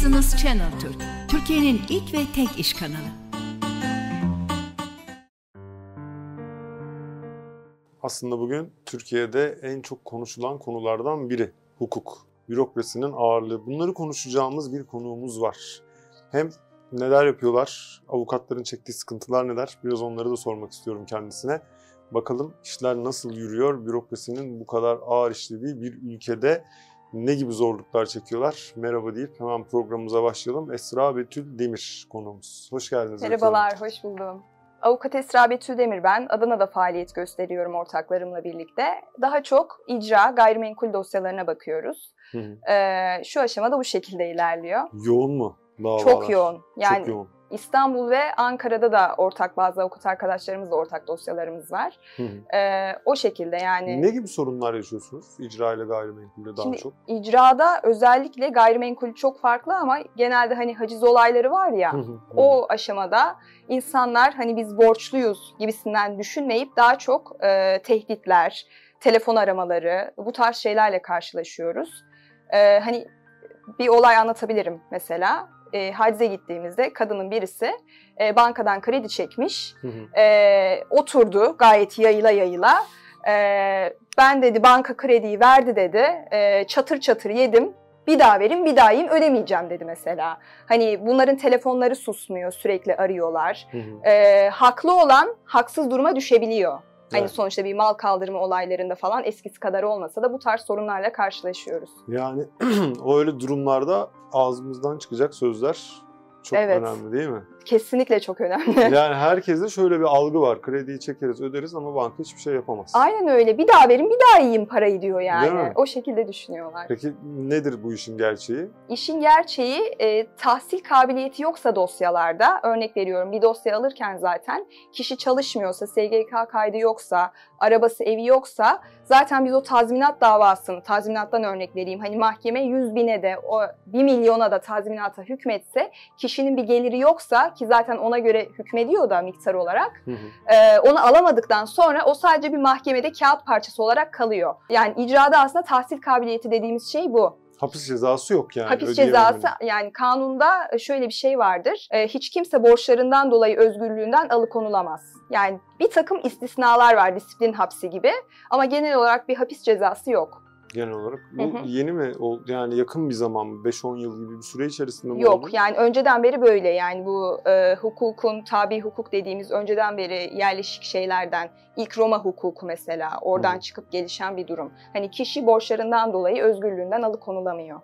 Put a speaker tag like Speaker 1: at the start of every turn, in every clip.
Speaker 1: Business Channel Türk, Türkiye'nin ilk ve tek iş kanalı.
Speaker 2: Aslında bugün Türkiye'de en çok konuşulan konulardan biri hukuk, bürokrasinin ağırlığı. Bunları konuşacağımız bir konuğumuz var. Hem neler yapıyorlar, avukatların çektiği sıkıntılar neler, biraz onları da sormak istiyorum kendisine. Bakalım işler nasıl yürüyor, bürokrasinin bu kadar ağır işlediği bir ülkede ne gibi zorluklar çekiyorlar? Merhaba deyip hemen programımıza başlayalım. Esra Betül Demir konuğumuz. Hoş geldiniz.
Speaker 3: Merhabalar, hoş buldum. Avukat Esra Betül Demir ben. Adana'da faaliyet gösteriyorum ortaklarımla birlikte. Daha çok icra, gayrimenkul dosyalarına bakıyoruz.
Speaker 2: Hı hı.
Speaker 3: Ee, şu aşamada bu şekilde ilerliyor.
Speaker 2: Yoğun mu davalar?
Speaker 3: Çok yoğun. Yani
Speaker 2: Çok yoğun.
Speaker 3: İstanbul ve Ankara'da da ortak bazı avukat arkadaşlarımızla ortak dosyalarımız var.
Speaker 2: Hı hı.
Speaker 3: Ee, o şekilde yani.
Speaker 2: Ne gibi sorunlar yaşıyorsunuz icra ile gayrimenkulde daha
Speaker 3: Şimdi
Speaker 2: çok?
Speaker 3: icrada özellikle gayrimenkul çok farklı ama genelde hani haciz olayları var ya.
Speaker 2: Hı hı, hı.
Speaker 3: O aşamada insanlar hani biz borçluyuz gibisinden düşünmeyip daha çok e, tehditler, telefon aramaları bu tarz şeylerle karşılaşıyoruz. E, hani bir olay anlatabilirim mesela. E, hacize gittiğimizde kadının birisi e, bankadan kredi çekmiş.
Speaker 2: Hı hı.
Speaker 3: E, oturdu gayet yayıla yayıla. E, ben dedi banka krediyi verdi dedi. E, çatır çatır yedim. Bir daha verin, bir daha yiyeyim, ödemeyeceğim dedi mesela. Hani bunların telefonları susmuyor, sürekli arıyorlar.
Speaker 2: Hı hı.
Speaker 3: Ee, haklı olan haksız duruma düşebiliyor. Hani
Speaker 2: Evet.
Speaker 3: sonuçta bir mal kaldırma olaylarında falan eskisi kadar olmasa da bu tarz sorunlarla karşılaşıyoruz.
Speaker 2: Yani o öyle durumlarda ağzımızdan çıkacak sözler çok
Speaker 3: Evet.
Speaker 2: önemli değil mi?
Speaker 3: Kesinlikle çok önemli.
Speaker 2: Yani herkeste şöyle bir algı var. Krediyi çekeriz, öderiz ama banka hiçbir şey yapamaz.
Speaker 3: Aynen öyle. Bir daha verin, bir daha yiyeyim parayı diyor yani. O şekilde düşünüyorlar.
Speaker 2: Peki nedir bu işin gerçeği?
Speaker 3: İşin gerçeği e, tahsil kabiliyeti yoksa dosyalarda, örnek veriyorum bir dosya alırken zaten kişi çalışmıyorsa, SGK kaydı yoksa, arabası evi yoksa zaten biz o tazminat davasını, tazminattan örnek vereyim hani mahkeme 100 bine de o 1 milyona da tazminata hükmetse kişinin bir geliri yoksa ki zaten ona göre hükmediyor da miktar olarak
Speaker 2: Hı hı.
Speaker 3: ee, onu alamadıktan sonra o sadece bir mahkemede kağıt parçası olarak kalıyor. Yani icrada aslında tahsil kabiliyeti dediğimiz şey bu.
Speaker 2: Hapis cezası yok yani.
Speaker 3: Hapis cezası yani kanunda şöyle bir şey vardır. Ee, hiç kimse borçlarından dolayı özgürlüğünden alıkonulamaz. Yani bir takım istisnalar var disiplin hapsi gibi ama genel olarak bir hapis cezası yok.
Speaker 2: Genel olarak. Bu
Speaker 3: Hı hı.
Speaker 2: yeni mi? oldu? Yani yakın bir zaman mı? 5-10 yıl gibi bir süre içerisinde mi oldu?
Speaker 3: Yok yani önceden beri böyle yani bu e, hukukun tabi hukuk dediğimiz önceden beri yerleşik şeylerden ilk Roma hukuku mesela oradan
Speaker 2: Hı.
Speaker 3: çıkıp gelişen bir durum. Hani kişi borçlarından dolayı özgürlüğünden alıkonulamıyor.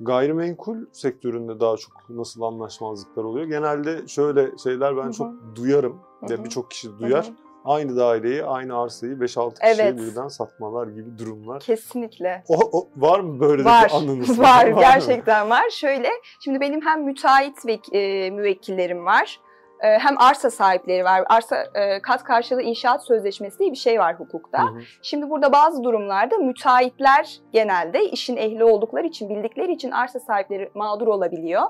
Speaker 2: Gayrimenkul sektöründe daha çok nasıl anlaşmazlıklar oluyor? Genelde şöyle şeyler ben
Speaker 3: Hı hı.
Speaker 2: çok duyarım.
Speaker 3: Hı
Speaker 2: ve
Speaker 3: hı.
Speaker 2: birçok kişi duyar.
Speaker 3: Hı hı.
Speaker 2: Aynı daireyi, aynı arsayı 5-6 kişiye
Speaker 3: Evet.
Speaker 2: birden satmalar gibi durumlar.
Speaker 3: Kesinlikle.
Speaker 2: O, o- var mı böyle
Speaker 3: Var,
Speaker 2: bir anınız?
Speaker 3: var
Speaker 2: mı?
Speaker 3: gerçekten var. Şöyle, şimdi benim hem müteahhit ve e, müvekkillerim var, hem arsa sahipleri var. Arsa e, kat karşılığı inşaat sözleşmesi diye bir şey var hukukta.
Speaker 2: Hı hı.
Speaker 3: Şimdi burada bazı durumlarda müteahhitler genelde işin ehli oldukları için, bildikleri için arsa sahipleri mağdur olabiliyor.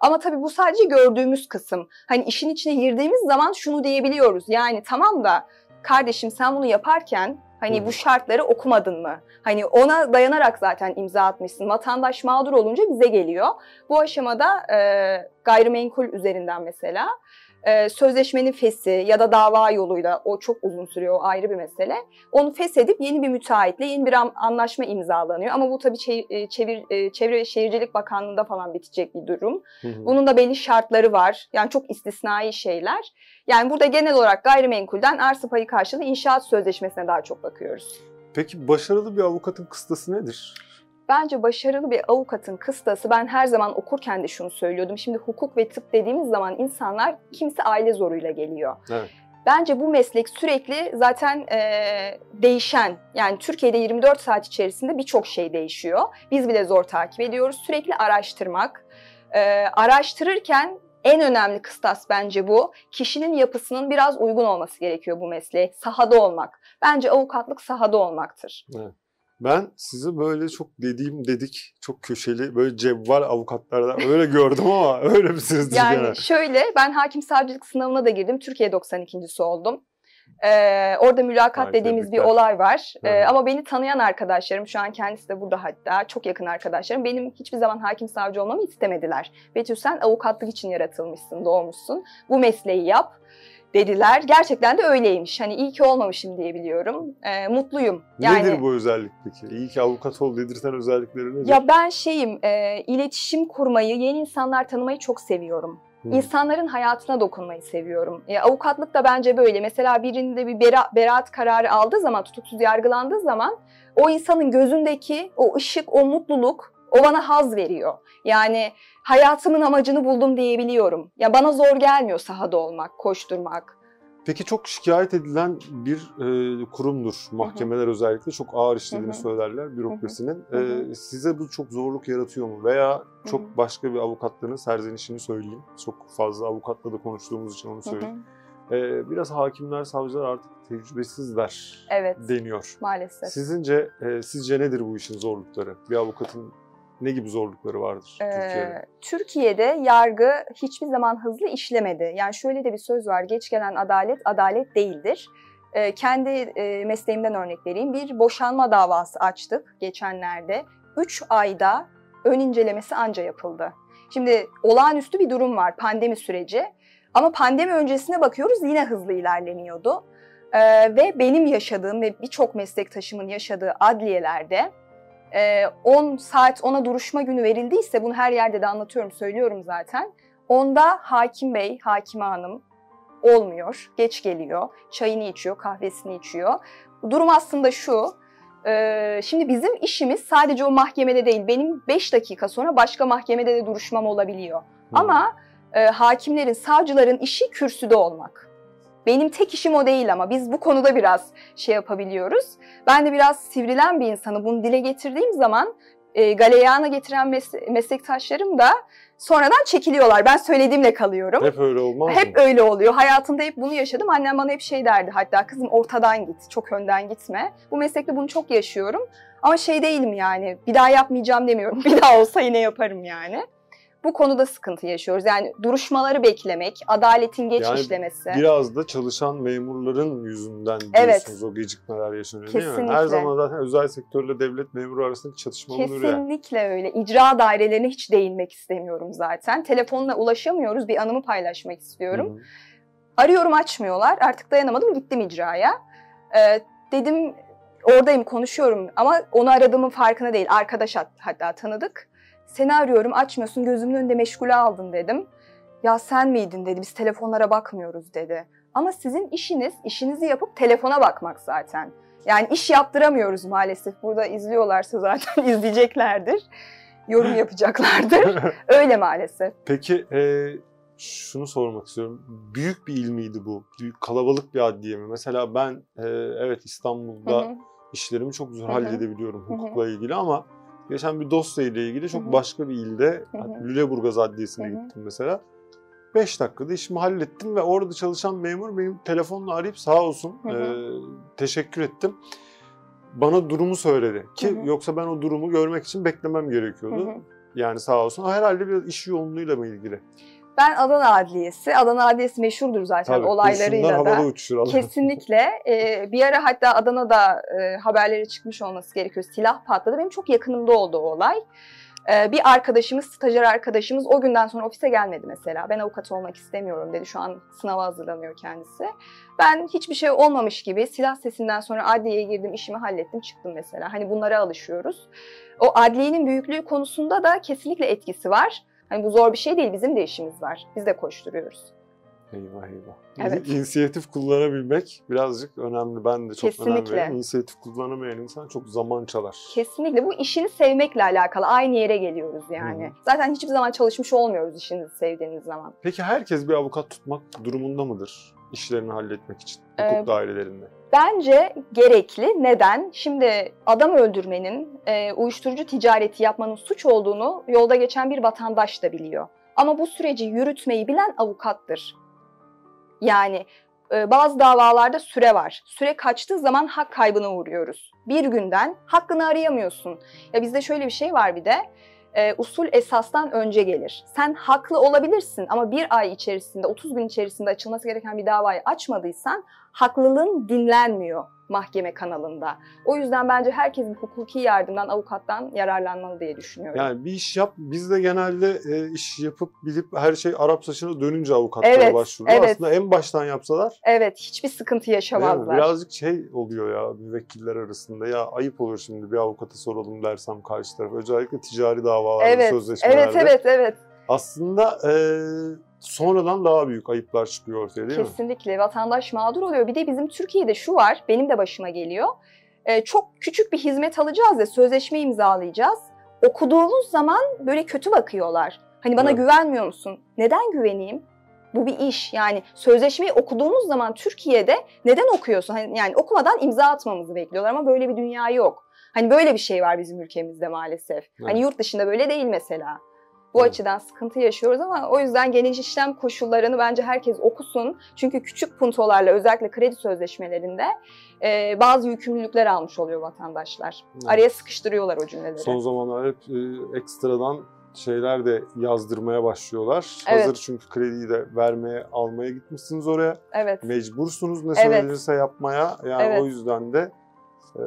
Speaker 3: Ama tabii bu sadece gördüğümüz kısım. Hani işin içine girdiğimiz zaman şunu diyebiliyoruz. Yani tamam da kardeşim sen bunu yaparken hani
Speaker 2: Hı.
Speaker 3: bu şartları okumadın mı? Hani ona dayanarak zaten imza atmışsın. Vatandaş mağdur olunca bize geliyor. Bu aşamada e, gayrimenkul üzerinden mesela e, sözleşmenin fesi ya da dava yoluyla o çok uzun sürüyor o ayrı bir mesele. Onu feshedip yeni bir müteahhitle yeni bir an- anlaşma imzalanıyor. Ama bu tabii çe- e, çevir, e, Çevre ve Şehircilik Bakanlığı'nda falan bitecek bir durum.
Speaker 2: Hı hı.
Speaker 3: Bunun da belli şartları var. Yani çok istisnai şeyler. Yani burada genel olarak gayrimenkulden arsa payı karşılığı inşaat sözleşmesine daha çok bakıyoruz.
Speaker 2: Peki başarılı bir avukatın kıstası nedir?
Speaker 3: Bence başarılı bir avukatın kıstası ben her zaman okurken de şunu söylüyordum. Şimdi hukuk ve tıp dediğimiz zaman insanlar kimse aile zoruyla geliyor.
Speaker 2: Evet.
Speaker 3: Bence bu meslek sürekli zaten e, değişen. Yani Türkiye'de 24 saat içerisinde birçok şey değişiyor. Biz bile zor takip ediyoruz. Sürekli araştırmak. E, araştırırken en önemli kıstas bence bu. Kişinin yapısının biraz uygun olması gerekiyor bu mesleğe. Sahada olmak. Bence avukatlık sahada olmaktır.
Speaker 2: Ben sizi böyle çok dediğim dedik, çok köşeli, böyle cevval avukatlardan öyle gördüm ama öyle misinizdir
Speaker 3: Yani
Speaker 2: genel?
Speaker 3: şöyle ben hakim savcılık sınavına da girdim. Türkiye 92.si oldum. Ee, orada mülakat
Speaker 2: Ay,
Speaker 3: dediğimiz bir olay var. Ee, ama beni tanıyan arkadaşlarım, şu an kendisi de burada hatta, çok yakın arkadaşlarım, benim hiçbir zaman hakim savcı olmamı istemediler. Betül sen avukatlık için yaratılmışsın, doğmuşsun. Bu mesleği yap dediler. Gerçekten de öyleymiş. Hani iyi ki olmamışım diye biliyorum. Ee, mutluyum. Yani,
Speaker 2: Nedir bu özellik peki? İyi ki avukat ol dedirten özellikleri nedir?
Speaker 3: Ya ben şeyim, e, iletişim kurmayı, yeni insanlar tanımayı çok seviyorum.
Speaker 2: Hı.
Speaker 3: İnsanların hayatına dokunmayı seviyorum. E, avukatlık da bence böyle. Mesela birinde bir bera, beraat kararı aldığı zaman, tutuksuz yargılandığı zaman o insanın gözündeki o ışık, o mutluluk o bana haz veriyor. Yani hayatımın amacını buldum diyebiliyorum. Ya bana zor gelmiyor sahada olmak, koşturmak.
Speaker 2: Peki çok şikayet edilen bir e, kurumdur. Mahkemeler özellikle çok ağır işlediğini
Speaker 3: Hı hı.
Speaker 2: söylerler bürokrasinin.
Speaker 3: Hı hı.
Speaker 2: E, size bu çok zorluk yaratıyor mu? Veya çok
Speaker 3: hı.
Speaker 2: başka bir avukatlığının serzenişini söyleyeyim. Çok fazla avukatla da konuştuğumuz için onu
Speaker 3: Hı hı.
Speaker 2: söyleyeyim. E, biraz hakimler, savcılar artık tecrübesizler
Speaker 3: Evet,
Speaker 2: deniyor.
Speaker 3: maalesef.
Speaker 2: Sizince e, sizce nedir bu işin zorlukları? Bir avukatın ne gibi zorlukları vardır
Speaker 3: Ee,
Speaker 2: Türkiye'de?
Speaker 3: Türkiye'de yargı hiçbir zaman hızlı işlemedi. Yani şöyle de bir söz var, geç gelen adalet, adalet değildir. Ee, kendi e, mesleğimden örnek vereyim. Bir boşanma davası açtık geçenlerde. 3 ayda ön incelemesi anca yapıldı. Şimdi olağanüstü bir durum var, pandemi süreci. Ama pandemi öncesine bakıyoruz yine hızlı ilerlemiyordu. Ee, ve benim yaşadığım ve birçok meslektaşımın yaşadığı adliyelerde 10 saat ona duruşma günü verildiyse bunu her yerde de anlatıyorum, söylüyorum zaten. Onda hakim bey, hakime hanım olmuyor, geç geliyor, çayını içiyor, kahvesini içiyor. Durum aslında şu, e, şimdi bizim işimiz sadece o mahkemede değil, benim 5 dakika sonra başka mahkemede de duruşmam olabiliyor.
Speaker 2: Hı.
Speaker 3: Ama e, hakimlerin, savcıların işi kürsüde olmak. Benim tek işim o değil ama biz bu konuda biraz şey yapabiliyoruz. Ben de biraz sivrilen bir insanım. Bunu dile getirdiğim zaman e, galeyana getiren mes- meslektaşlarım da sonradan çekiliyorlar. Ben söylediğimle kalıyorum.
Speaker 2: Hep öyle olmaz
Speaker 3: Hep
Speaker 2: mı?
Speaker 3: öyle oluyor. Hayatımda hep bunu yaşadım. Annem bana hep şey derdi hatta kızım ortadan git, çok önden gitme. Bu meslekte bunu çok yaşıyorum. Ama şey değilim yani bir daha yapmayacağım demiyorum. Bir daha olsa yine yaparım yani. Bu konuda sıkıntı yaşıyoruz. Yani duruşmaları beklemek, adaletin geç
Speaker 2: Yani
Speaker 3: işlemesi.
Speaker 2: Biraz da çalışan memurların yüzünden
Speaker 3: Evet.
Speaker 2: diyorsunuz o gecikmeler yaşanıyor değil mi? Her
Speaker 3: Kesinlikle.
Speaker 2: zaman zaten özel sektörle devlet memuru arasındaki çatışma olur.
Speaker 3: Kesinlikle öyle. İcra dairelerine hiç değinmek istemiyorum zaten. Telefonla ulaşamıyoruz. Bir anımı paylaşmak istiyorum.
Speaker 2: Hı hı.
Speaker 3: Arıyorum açmıyorlar. Artık dayanamadım gittim icraya. Ee, dedim oradayım konuşuyorum ama onu aradığımın farkına değil. Arkadaş hat- hatta tanıdık. Seni arıyorum açmıyorsun gözümün önünde meşgule aldın dedim. Ya sen miydin dedi biz telefonlara bakmıyoruz dedi. Ama sizin işiniz işinizi yapıp telefona bakmak zaten. Yani iş yaptıramıyoruz maalesef. Burada izliyorlarsa zaten izleyeceklerdir. Yorum yapacaklardır. Öyle maalesef.
Speaker 2: Peki e, şunu sormak istiyorum. Büyük bir il miydi bu? Büyük, kalabalık bir adliye mi? Mesela ben e, evet İstanbul'da
Speaker 3: hı.
Speaker 2: işlerimi çok güzel
Speaker 3: Hı hı.
Speaker 2: halledebiliyorum hukukla ilgili ama geçen bir dosya ile ilgili çok başka bir ilde
Speaker 3: Hı hı.
Speaker 2: Lüleburgaz Adliyesi'ne gittim mesela. 5 dakikada işimi hallettim ve orada çalışan memur benim telefonla arayıp sağ olsun
Speaker 3: Hı hı.
Speaker 2: e, teşekkür ettim. Bana durumu söyledi ki
Speaker 3: Hı hı.
Speaker 2: yoksa ben o durumu görmek için beklemem gerekiyordu.
Speaker 3: Hı hı.
Speaker 2: Yani sağ olsun. Herhalde biraz iş yoğunluğuyla mı ilgili?
Speaker 3: Ben Adana Adliyesi. Adana Adliyesi meşhurdur zaten
Speaker 2: Tabii,
Speaker 3: olaylarıyla da.
Speaker 2: uçuşur.
Speaker 3: Kesinlikle. Ee, bir ara hatta Adana'da e, haberleri çıkmış olması gerekiyor. Silah patladı. Benim çok yakınımda oldu o olay. Ee, bir arkadaşımız, stajyer arkadaşımız o günden sonra ofise gelmedi mesela. Ben avukat olmak istemiyorum dedi. Şu an sınava hazırlanıyor kendisi. Ben hiçbir şey olmamış gibi silah sesinden sonra adliyeye girdim, işimi hallettim, çıktım mesela. Hani bunlara alışıyoruz. O adliyenin büyüklüğü konusunda da kesinlikle etkisi var. Hani bu zor bir şey değil, bizim de işimiz var. Biz de koşturuyoruz.
Speaker 2: Eyvah eyvah.
Speaker 3: Evet.
Speaker 2: İnisiyatif kullanabilmek birazcık önemli. Ben de çok önem
Speaker 3: Kesinlikle.
Speaker 2: veriyorum. İnisiyatif kullanamayan insan çok zaman çalar.
Speaker 3: Kesinlikle bu işini sevmekle alakalı. Aynı yere geliyoruz yani.
Speaker 2: Hı.
Speaker 3: Zaten hiçbir zaman çalışmış olmuyoruz işinizi sevdiğiniz zaman.
Speaker 2: Peki herkes bir avukat tutmak durumunda mıdır? İşlerini halletmek için hukuk
Speaker 3: Ee,
Speaker 2: dairelerinde.
Speaker 3: Bence gerekli. Neden? Şimdi adam öldürmenin, e, uyuşturucu ticareti yapmanın suç olduğunu yolda geçen bir vatandaş da biliyor. Ama bu süreci yürütmeyi bilen avukattır. Yani e, bazı davalarda süre var. Süre kaçtığı zaman hak kaybına uğruyoruz. Bir günden hakkını arayamıyorsun. Ya bizde şöyle bir şey var bir de. e, usul esastan önce gelir. Sen haklı olabilirsin ama bir ay içerisinde, 30 gün içerisinde açılması gereken bir davayı açmadıysan haklılığın dinlenmiyor mahkeme kanalında. O yüzden bence herkes bir hukuki yardımdan, avukattan yararlanmalı diye düşünüyorum.
Speaker 2: Yani bir iş yap, biz de genelde e, iş yapıp bilip her şey Arap saçına dönünce avukatlara
Speaker 3: Evet,
Speaker 2: başvuruyor.
Speaker 3: evet.
Speaker 2: Aslında en baştan yapsalar
Speaker 3: Evet, hiçbir sıkıntı yaşamazlar.
Speaker 2: birazcık şey oluyor ya müvekkiller arasında. Ya ayıp olur şimdi bir avukata soralım dersem karşı taraf. Özellikle ticari davalarda,
Speaker 3: Evet,
Speaker 2: sözleşmelerde.
Speaker 3: evet, evet, evet.
Speaker 2: Aslında e, sonradan daha büyük ayıplar çıkıyor ortaya değil mi?
Speaker 3: Kesinlikle vatandaş mağdur oluyor. Bir de bizim Türkiye'de şu var, benim de başıma geliyor. Ee, çok küçük bir hizmet alacağız ya, sözleşme imzalayacağız. Okuduğumuz zaman böyle kötü bakıyorlar. Hani bana
Speaker 2: Evet.
Speaker 3: güvenmiyor musun? Neden güveneyim? Bu bir iş. Yani sözleşmeyi okuduğumuz zaman Türkiye'de neden okuyorsun? Hani yani okumadan imza atmamızı bekliyorlar ama böyle bir dünya yok. Hani böyle bir şey var bizim ülkemizde maalesef. Hani
Speaker 2: Evet.
Speaker 3: yurt dışında böyle değil mesela. Bu
Speaker 2: Evet.
Speaker 3: açıdan sıkıntı yaşıyoruz ama o yüzden geniş işlem koşullarını bence herkes okusun. Çünkü küçük puntolarla özellikle kredi sözleşmelerinde e, bazı yükümlülükler almış oluyor vatandaşlar.
Speaker 2: Evet.
Speaker 3: Araya sıkıştırıyorlar o cümleleri.
Speaker 2: Son zamanlar hep e, ekstradan şeyler de yazdırmaya başlıyorlar.
Speaker 3: Evet.
Speaker 2: Hazır çünkü krediyi de vermeye, almaya gitmişsiniz oraya.
Speaker 3: Evet.
Speaker 2: Mecbursunuz ne
Speaker 3: Evet.
Speaker 2: söylenirse yapmaya. Yani
Speaker 3: Evet.
Speaker 2: o yüzden de e,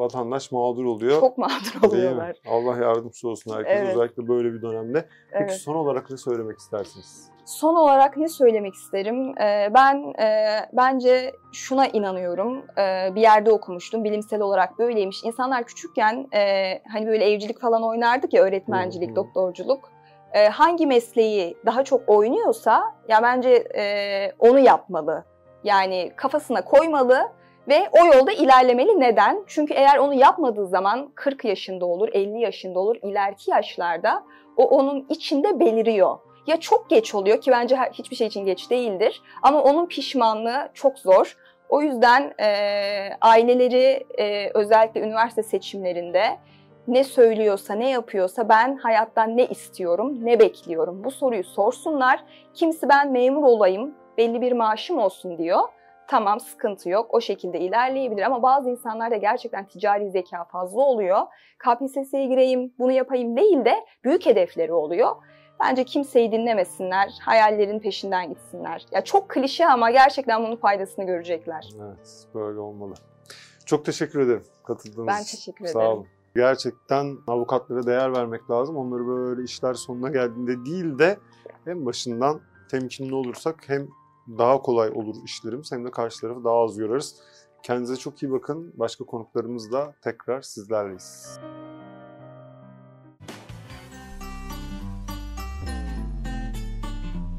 Speaker 2: vatandaş mağdur oluyor.
Speaker 3: Çok mağdur oluyorlar.
Speaker 2: Allah yardımcısı olsun herkese
Speaker 3: Evet.
Speaker 2: özellikle böyle bir dönemde. Peki
Speaker 3: Evet.
Speaker 2: son olarak ne söylemek istersiniz?
Speaker 3: Son olarak ne söylemek isterim? Ee, ben e, bence şuna inanıyorum. Ee, bir yerde okumuştum. Bilimsel olarak böyleymiş. İnsanlar küçükken e, hani böyle evcilik falan oynardık ya öğretmencilik, doktorculuk. E, hangi mesleği daha çok oynuyorsa ya bence e, onu yapmalı. Yani kafasına koymalı ve o yolda ilerlemeli. Neden? Çünkü eğer onu yapmadığı zaman 40 yaşında olur, 50 yaşında olur, ileriki yaşlarda o onun içinde beliriyor ya çok geç oluyor ki bence hiçbir şey için geç değildir ama onun pişmanlığı çok zor. O yüzden e, aileleri e, özellikle üniversite seçimlerinde ne söylüyorsa, ne yapıyorsa ben hayattan ne istiyorum, ne bekliyorum bu soruyu sorsunlar. Kimisi ben memur olayım, belli bir maaşım olsun diyor. Tamam sıkıntı yok o şekilde ilerleyebilir ama bazı insanlarda gerçekten ticari zeka fazla oluyor. KPSS'ye gireyim, bunu yapayım değil de büyük hedefleri oluyor. Bence kimseyi dinlemesinler, hayallerin peşinden gitsinler. Ya çok klişe ama gerçekten bunun faydasını görecekler.
Speaker 2: Evet böyle olmalı. Çok teşekkür ederim katıldığınız
Speaker 3: Ben teşekkür
Speaker 2: Sağ
Speaker 3: ederim.
Speaker 2: olun. Gerçekten avukatlara değer vermek lazım. Onları böyle işler sonuna geldiğinde değil de hem başından temkinli olursak hem daha kolay olur işlerimiz hem de karşı tarafı daha az yorarız. Kendinize çok iyi bakın. Başka konuklarımızla tekrar sizlerleyiz.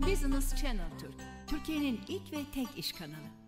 Speaker 1: Business Channel Türk, Türkiye'nin ilk ve tek iş kanalı.